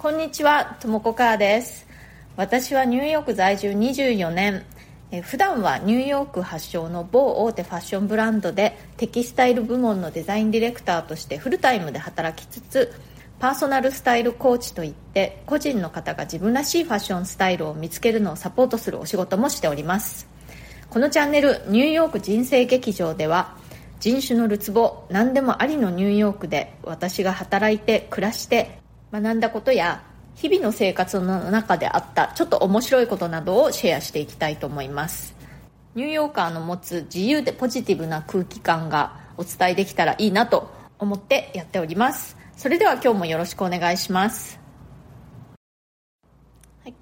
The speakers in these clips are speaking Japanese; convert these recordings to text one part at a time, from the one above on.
こんにちは、ともこかーです。私はニューヨーク在住24年。え普段はニューヨーク発祥の某大手ファッションブランドでテキスタイル部門のデザインディレクターとしてフルタイムで働きつつパーソナルスタイルコーチといって個人の方が自分らしいファッションスタイルを見つけるのをサポートするお仕事もしておりますこのチャンネルニューヨーク人生劇場では人種のるつぼ何でもありのニューヨークで私が働いて暮らして学んだことや日々の生活の中であったちょっと面白いことなどをシェアしていきたいと思いますニューヨーカーの持つ自由でポジティブな空気感がお伝えできたらいいなと思ってやっておりますそれでは今日もよろしくお願いします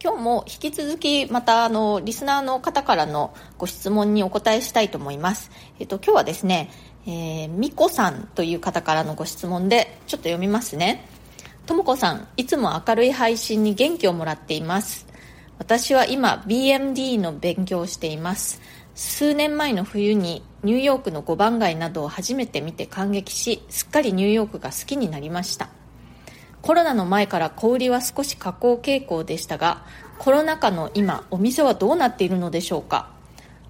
今日も引き続きまたあのリスナーの方からのご質問にお答えしたいと思います。えっと今日はですね、えー、みこさんという方からのご質問でちょっと読みますね。ともこさん、いつも明るい配信に元気をもらっています。私は今 BMD の勉強をしています。数年前の冬にニューヨークの5番街などを初めて見て感激し、すっかりニューヨークが好きになりました。コロナの前から小売りは少し下降傾向でしたが、コロナ禍の今、お店はどうなっているのでしょうか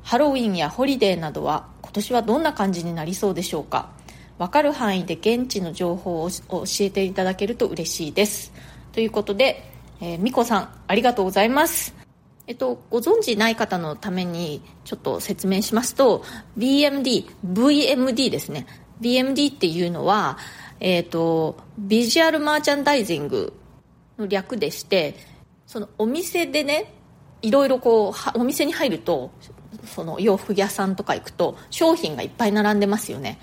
ハロウィンやホリデーなどは今年はどんな感じになりそうでしょうか分かる範囲で現地の情報を教えていただけると嬉しいです。ということで、えー、みこさんありがとうございます。えっと、ご存知ない方のためにちょっと説明しますと BMD、VMD ですね。BMD っていうのは、えっと、ビジュアルマーチャンダイジングの略でしてそのお店でねいろいろこうお店に入るとその洋服屋さんとか行くと商品がいっぱい並んでますよね。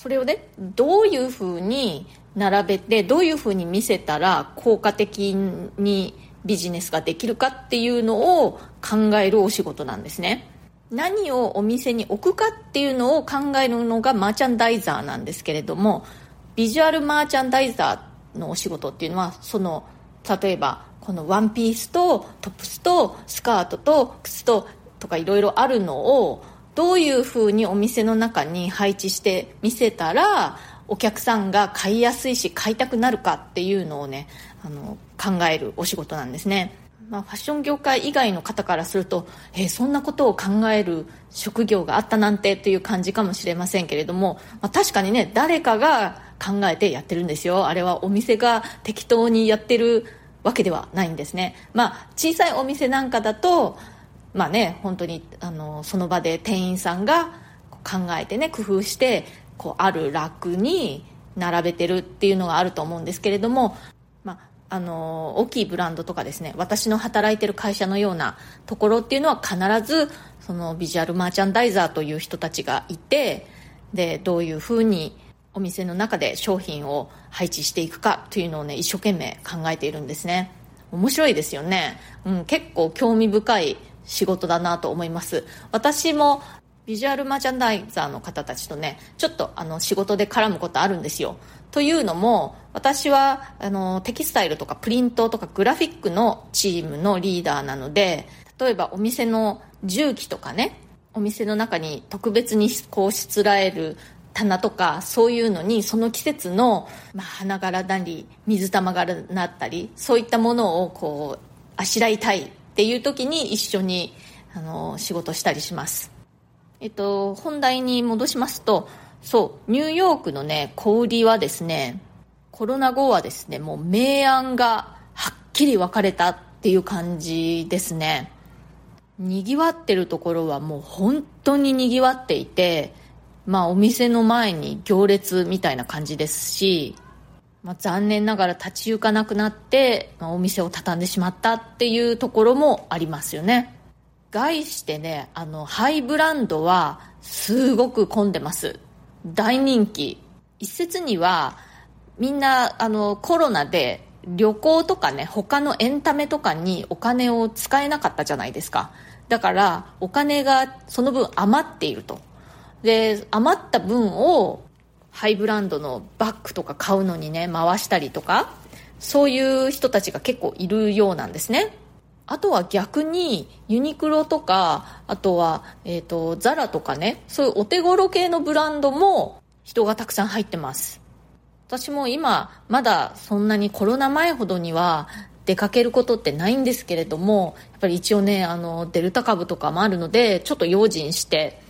それをねどういうふうに並べてどういうふうに見せたら効果的にビジネスができるかっていうのを考えるお仕事なんですね。何をお店に置くかっていうのを考えるのがマーチャンダイザーなんですけれどもビジュアルマーチャンダイザーのお仕事っていうのはその例えばこのワンピースとトップスとスカートと靴ととかいろいろあるのをどういうふうにお店の中に配置して見せたらお客さんが買いやすいし買いたくなるかっていうのをねあの考えるお仕事なんですね、まあ、ファッション業界以外の方からすると、えー、そんなことを考える職業があったなんてという感じかもしれませんけれども、まあ、確かにね誰かが考えてやってるんですよ。あれはお店が適当にやってるわけではないんですね。まあ小さいお店なんかだとまあね本当にあのその場で店員さんが考えてね工夫してこうあるラクに並べてるっていうのがあると思うんですけれども、まあ、あの大きいブランドとかですね私の働いてる会社のようなところっていうのは必ずそのビジュアルマーチャンダイザーという人たちがいてでどういうふうにお店の中で商品を配置していくかというのをね一生懸命考えているんですね。面白いですよね、うん、結構興味深い仕事だなと思います。私もビジュアルマーチャンダイザーの方たちとねちょっとあの仕事で絡むことあるんですよ。というのも私はあのテキスタイルとかプリントとかグラフィックのチームのリーダーなので例えばお店の重機とかねお店の中に特別にこうしつらえる棚とかそういうのにその季節の、まあ、花柄なり水玉柄なったりそういったものをこうあしらいたいっていう時に一緒にあの仕事したりします。えっと本題に戻しますとそうニューヨークのね小売りはですねコロナ後はですねもう明暗がはっきり分かれたっていう感じですね。にぎわってるところはもう本当ににぎわっていてまあお店の前に行列みたいな感じですし、まあ、残念ながら立ち行かなくなって、まあ、お店を畳んでしまったっていうところもありますよね。概してねあのハイブランドはすごく混んでます。大人気。一説にはみんなあのコロナで旅行とかね他のエンタメとかにお金を使えなかったじゃないですか。だからお金がその分余っていると。で余った分をハイブランドのバッグとか買うのにね回したりとかそういう人たちが結構いるようなんですね。あとは逆にユニクロとかあとは、えーと、ザラとかねそういうお手頃系のブランドも人がたくさん入ってます。私も今まだそんなにコロナ前ほどには出かけることってないんですけれどもやっぱり一応ねあのデルタ株とかもあるのでちょっと用心して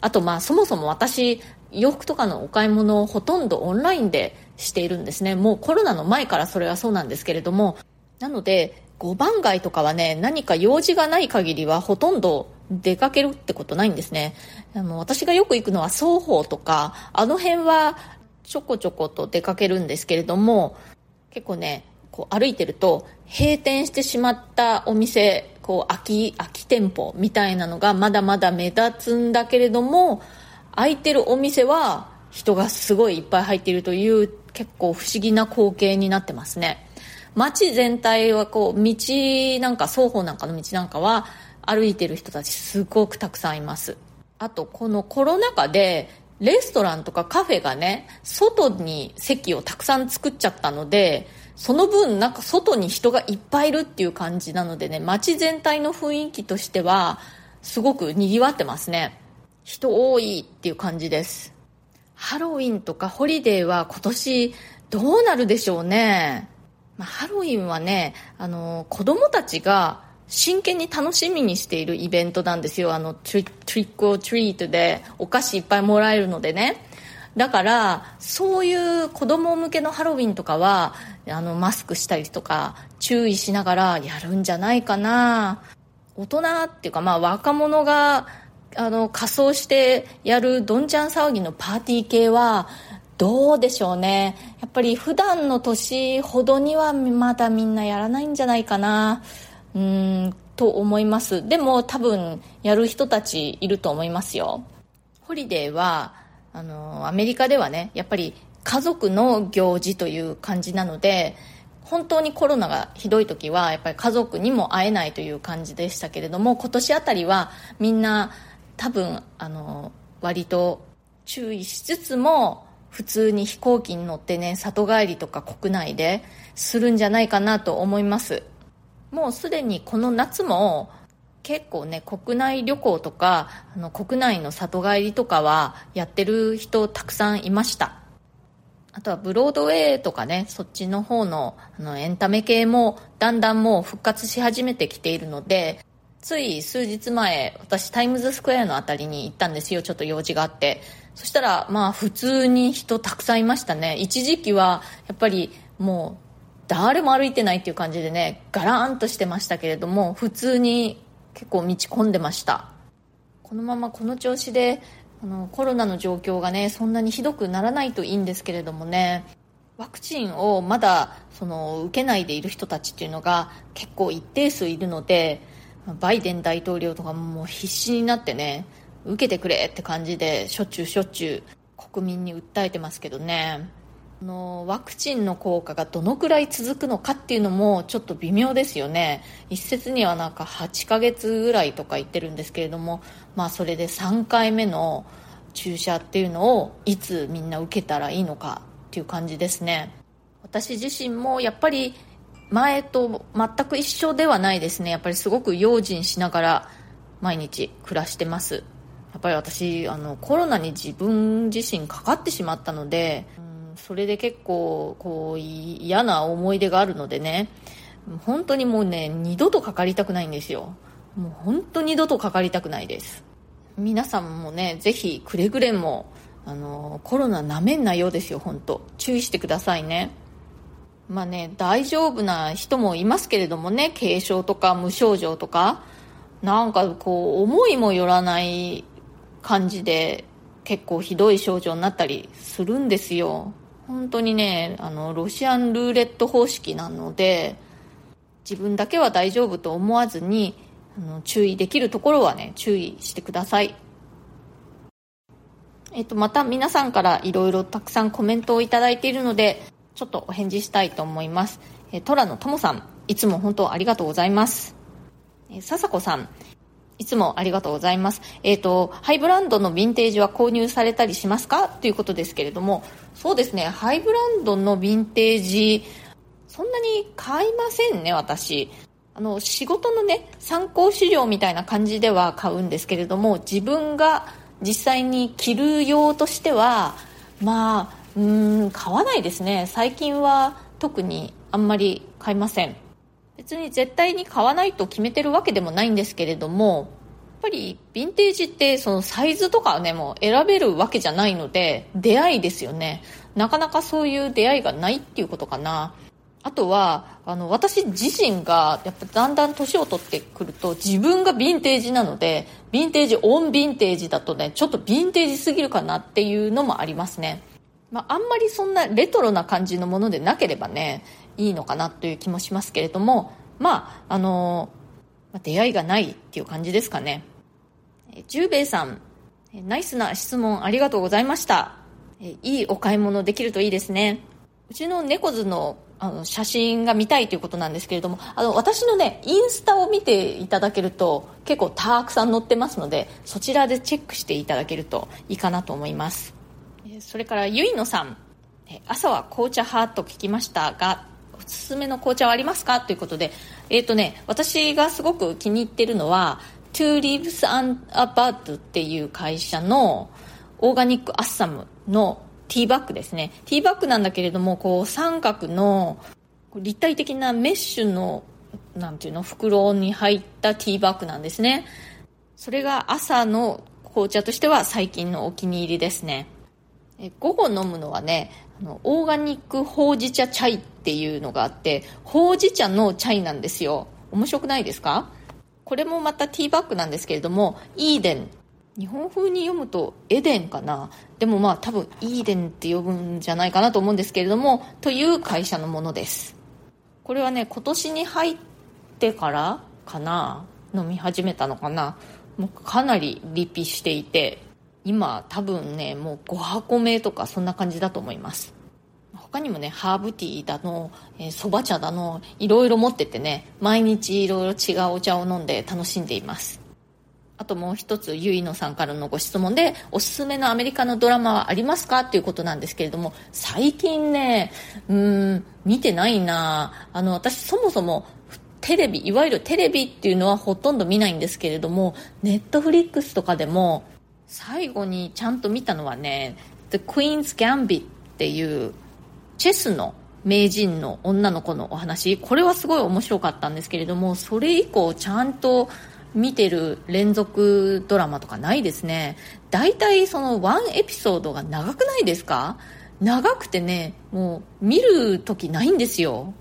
あとまあそもそも私洋服とかのお買い物をほとんどオンラインでしているんですね。もうコロナの前からそれはそうなんですけれども。なので5番街とかはね何か用事がない限りはほとんど出かけるってことないんですね。あの私がよく行くのは双方とかあの辺はちょこちょこと出かけるんですけれども結構ねこう歩いてると閉店してしまったお店こう空き空き店舗みたいなのがまだまだ目立つんだけれども空いてるお店は人がすごいいっぱい入っているという結構不思議な光景になってますね。街全体はこう道なんか双方なんかの道なんかは歩いてる人たちすごくたくさんいます。あとこのコロナ禍でレストランとかカフェがね外に席をたくさん作っちゃったのでその分なんか外に人がいっぱいいるっていう感じなのでね街全体の雰囲気としてはすごくにぎわってますね。人多いっていう感じです。ハロウィンとかホリデーは今年どうなるでしょうね、まあ、ハロウィンはねあの子供たちが真剣に楽しみにしているイベントなんですよ。あのトリック・オー・トリートでお菓子いっぱいもらえるのでね。だからそういう子供向けのハロウィンとかはあのマスクしたりとか注意しながらやるんじゃないかな。大人っていうかまあ若者があの仮装してやるどんちゃん騒ぎのパーティー系はどうでしょうね。やっぱり普段の年ほどにはまだみんなやらないんじゃないかな。うんと思います。でも多分やる人たちいると思いますよ。ホリデーはあのアメリカではねやっぱり家族の行事という感じなので本当にコロナがひどい時はやっぱり家族にも会えないという感じでしたけれども今年あたりはみんな多分あの割と注意しつつも普通に飛行機に乗ってね里帰りとか国内でするんじゃないかなと思います。もうすでにこの夏も結構ね国内旅行とかあの国内の里帰りとかはやってる人たくさんいました。あとはブロードウェイとかねそっちの方のあのエンタメ系もだんだんもう復活し始めてきているのでつい数日前私タイムズスクエアの辺りに行ったんですよ。ちょっと用事があって。そしたらまあ普通に人たくさんいましたね。一時期はやっぱりもう誰も歩いてないっていう感じでねガラーンとしてましたけれども普通に結構道込んでました。このままこの調子であのコロナの状況がねそんなにひどくならないといいんですけれどもね。ワクチンをまだその受けないでいる人たちっていうのが結構一定数いるのでバイデン大統領とかもう必死になってね受けてくれって感じでしょっちゅうしょっちゅう国民に訴えてますけどね。のワクチンの効果がどのくらい続くのかっていうのもちょっと微妙ですよね。一説にはなんか8ヶ月ぐらいとか言ってるんですけれどもまあそれで3回目の注射っていうのをいつみんな受けたらいいのかっていう感じですね。私自身もやっぱり前と全く一緒ではないですね。やっぱりすごく用心しながら毎日暮らしてます。やっぱり私あのコロナに自分自身かかってしまったので、うんそれで結構こう嫌な思い出があるのでね本当にもうね二度とかかりたくないんですよ。もう本当二度とかかりたくないです。皆さんもねぜひくれぐれもあのコロナなめんなようですよ本当。注意してくださいね。まあね大丈夫な人もいますけれどもね軽症とか無症状とかなんかこう思いもよらない感じで結構ひどい症状になったりするんですよ。本当にねあのロシアンルーレット方式なので自分だけは大丈夫と思わずにあの注意できるところはね注意してください。えっとまた皆さんからいろいろたくさんコメントをいただいているのでちょっとお返事したいと思いますえトラのともさんいつも本当ありがとうございますえ笹子さんいつもありがとうございます。えっ、ー、と、ハイブランドのヴィンテージは購入されたりしますか？ということですけれども、そうですね、ハイブランドのヴィンテージ、そんなに買いませんね、私。あの、仕事のね、参考資料みたいな感じでは買うんですけれども、自分が実際に着る用としては、まあ、うん、買わないですね。最近は特にあんまり買いません。別に絶対に買わないと決めてるわけでもないんですけれどもやっぱりヴィンテージってそのサイズとかねもう選べるわけじゃないので出会いですよねなかなかそういう出会いがないっていうことかなあとはあの私自身がやっぱだんだん年を取ってくると自分がヴィンテージなのでヴィンテージオンヴィンテージだとねちょっとヴィンテージすぎるかなっていうのもありますね、まあ、あんまりそんなレトロな感じのものでなければねいいのかなという気もしますけれどもまああの出会いがないっていう感じですかね。十兵衛さんナイスな質問ありがとうございました。いいお買い物できるといいですね。うちの猫図のあの写真が見たいということなんですけれどもあの私のねインスタを見ていただけると結構たくさん載ってますのでそちらでチェックしていただけるといいかなと思います。それからゆいのさん。朝は紅茶派と聞きましたがおすすめの紅茶はありますか？ということでえっ、ー、とね私がすごく気に入ってるのは Two Leaves and a Bud っていう会社のオーガニックアッサムのティーバッグですね。ティーバッグなんだけれどもこう三角の立体的なメッシュのなんていうの袋に入ったティーバッグなんですねそれが朝の紅茶としては最近のお気に入りですねえ午後飲むのはねあのオーガニックほうじ茶チャイっていうのがあってほうじ茶のチャイなんですよ。面白くないですか？これもまたティーバッグなんですけれどもイーデン。日本風に読むとエデンかな？でもまあ多分イーデンって呼ぶんじゃないかなと思うんですけれどもという会社のものです。これはね今年に入ってからかな？飲み始めたのかな？もうかなりリピしていて今多分ねもう5箱目とかそんな感じだと思います。他にもねハーブティーだのそば、茶だのいろいろ持っててね毎日いろいろ違うお茶を飲んで楽しんでいます。あともう一つゆいのさんからのご質問でおすすめのアメリカのドラマはありますか？っていうことなんですけれども最近ねうん見てないな。あの私そもそもテレビいわゆるテレビっていうのはほとんど見ないんですけれどもネットフリックスとかでも最後にちゃんと見たのはね「The Queen's Gambit」っていうチェスの名人の女の子のお話。これはすごい面白かったんですけれどもそれ以降ちゃんと見てる連続ドラマとかないですね。大体そのワンエピソードが長くないですか？長くてねもう見る時ないんですよ、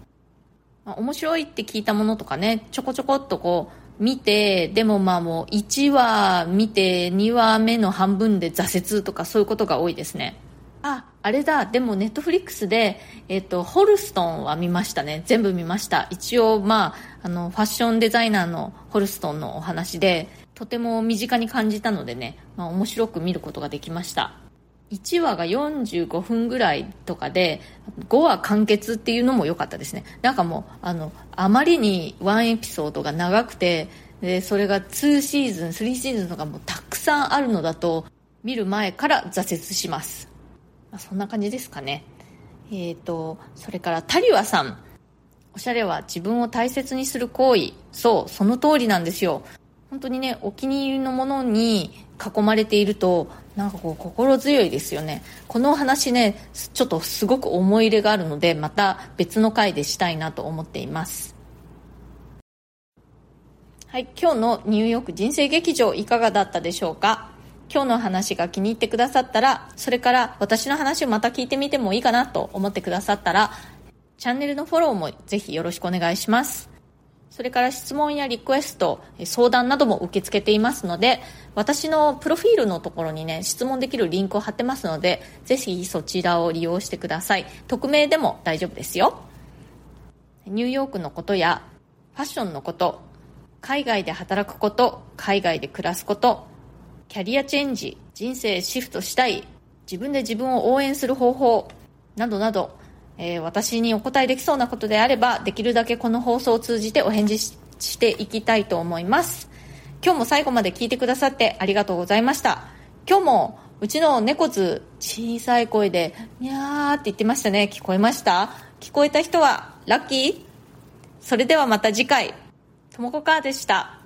面白いって聞いたものとかねちょこちょこっとこう見てでもまあもう1話見て2話目の半分で挫折とかそういうことが多いですね。ああれだ。でもネットフリックスで、えっと、ホルストンは見ましたね。全部見ました。一応まああのファッションデザイナーのホルストンのお話でとても身近に感じたのでね、まあ、面白く見ることができました。1話が45分ぐらいとかで5話完結っていうのも良かったですねなんかもうあのあまりに1エピソードが長くてでそれが2シーズン3シーズンとかもたくさんあるのだと見る前から挫折しますま、そんな感じですかね。えっ、ー、と、それからタリワさん。おしゃれは自分を大切にする行為。そう、その通りなんですよ。本当にね、お気に入りのものに囲まれていると、なんかこう心強いですよね。この話ね、ちょっとすごく思い入れがあるので、また別の回でしたいなと思っています。はい、今日のニューヨーク人生劇場いかがだったでしょうか？今日の話が気に入ってくださったら、それから私の話をまた聞いてみてもいいかなと思ってくださったら、チャンネルのフォローもぜひよろしくお願いします。それから質問やリクエスト、相談なども受け付けていますので、私のプロフィールのところにね、質問できるリンクを貼ってますので、ぜひそちらを利用してください。匿名でも大丈夫ですよ。ニューヨークのことや、ファッションのこと、海外で働くこと、海外で暮らすこと、キャリアチェンジ、人生シフトしたい、自分で自分を応援する方法、などなど、えー、私にお答えできそうなことであれば、できるだけこの放送を通じてお返事していきたいと思います。今日も最後まで聞いてくださってありがとうございました。今日もうちの猫図小さい声でにゃーって言ってましたね。聞こえました？聞こえた人はラッキー？それではまた次回。ともこかーでした。